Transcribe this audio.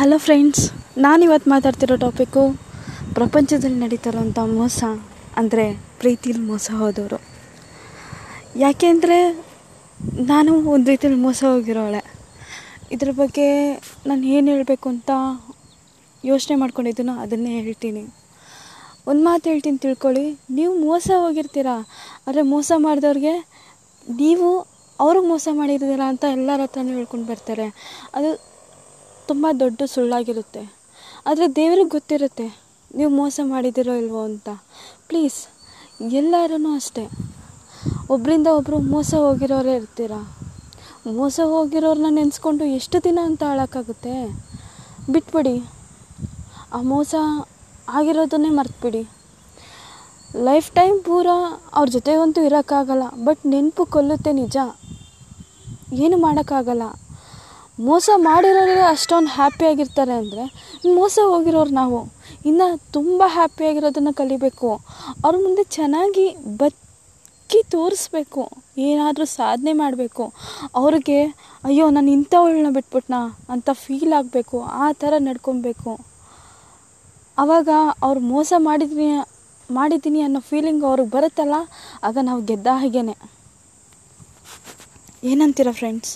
Hello friends ನಾನಿವತ್ತು ಮಾತಾಡ್ತಿರೋ topic ಪ್ರಪಂಚದಲ್ಲಿ ನಡೀತಿರೋಂಥ ಮೋಸ ಅಂದರೆ ಪ್ರೀತಿಲಿ ಮೋಸ ಹೋದವರು. ಯಾಕೆ ಅಂದರೆ ನಾನು ಒಂದು ರೀತಿಯಲ್ಲಿ ಮೋಸ ಹೋಗಿರೋಳೆ. ಇದ್ರ ಬಗ್ಗೆ ನಾನು ಏನು ಹೇಳಬೇಕು ಅಂತ ಯೋಚನೆ ಮಾಡ್ಕೊಂಡಿದ್ದೀನೋ ಅದನ್ನೇ ಹೇಳ್ತೀನಿ. ಒಂದು ಮಾತು ಹೇಳ್ತೀನಿ ತಿಳ್ಕೊಳ್ಳಿ. ನೀವು ಮೋಸ ಹೋಗಿರ್ತೀರ? ಆದರೆ ಮೋಸ ಮಾಡಿದವ್ರಿಗೆ ನೀವು ಅವ್ರಿಗೆ ಮೋಸ ಮಾಡಿದ್ದೀರ ಅಂತ ಎಲ್ಲರ ಹತ್ರನೂ ಹೇಳ್ಕೊಂಡು ಬರ್ತಾರೆ. ಅದು ತುಂಬ ದೊಡ್ಡ ಸುಳ್ಳಾಗಿರುತ್ತೆ. ಆದರೆ ದೇವ್ರಿಗೆ ಗೊತ್ತಿರುತ್ತೆ, ನೀವು ಮೋಸ ಮಾಡಿದ್ದೀರೋ ಇಲ್ವೋ ಅಂತ. ಪ್ಲೀಸ್ ಎಲ್ಲರೂ ಅಷ್ಟೇ. ಒಬ್ಬರಿಂದ ಒಬ್ಬರು ಮೋಸ ಹೋಗಿರೋರೇ ಇರ್ತೀರ? ಮೋಸ ಹೋಗಿರೋರನ್ನ ನೆನೆಸ್ಕೊಂಡು ಎಷ್ಟು ದಿನ ಅಂತ ಆಳೋಕ್ಕಾಗುತ್ತೆ? ಬಿಟ್ಬಿಡಿ. ಆ ಮೋಸ ಆಗಿರೋದನ್ನೇ ಮರ್ತುಬಿಡಿ. ಲೈಫ್ ಟೈಮ್ ಪೂರ ಅವ್ರ ಜೊತೆಗಂತೂ ಇರೋಕ್ಕಾಗಲ್ಲ ಬಟ್ ನೆನಪು ಕೊಲ್ಲುತ್ತೆ ನಿಜ. ಏನು ಮಾಡೋಕ್ಕಾಗಲ್ಲ. ಮೋಸ ಮಾಡಿರೋರೇ ಅಷ್ಟೊಂದು ಹ್ಯಾಪಿಯಾಗಿರ್ತಾರೆ ಅಂದರೆ, ಮೋಸ ಹೋಗಿರೋರು ನಾವು. ಇನ್ನು ತುಂಬ ಹ್ಯಾಪಿಯಾಗಿರೋದನ್ನು ಕಲಿಬೇಕು. ಅವ್ರ ಮುಂದೆ ಚೆನ್ನಾಗಿ ಬದುಕಿ ತೋರಿಸ್ಬೇಕು. ಏನಾದರೂ ಸಾಧನೆ ಮಾಡಬೇಕು. ಅವ್ರಿಗೆ, ಅಯ್ಯೋ, ನಾನು ಇಂಥವಳನ್ನ ಬಿಟ್ಬಿಟ್ನಾ? ಅಂತ ಫೀಲ್ ಆಗಬೇಕು. ಆ ಥರ ನಡ್ಕೊಬೇಕು. ಆವಾಗ ಅವ್ರು ಮೋಸ ಮಾಡಿದೀನಿ ಮಾಡಿದ್ದೀನಿ ಅನ್ನೋ ಫೀಲಿಂಗ್ ಅವ್ರಿಗೆ ಬರುತ್ತಲ್ಲ, ಆಗ ನಾವು ಗೆದ್ದ ಹಾಗೇನೆ. ಏನಂತೀರ ಫ್ರೆಂಡ್ಸ್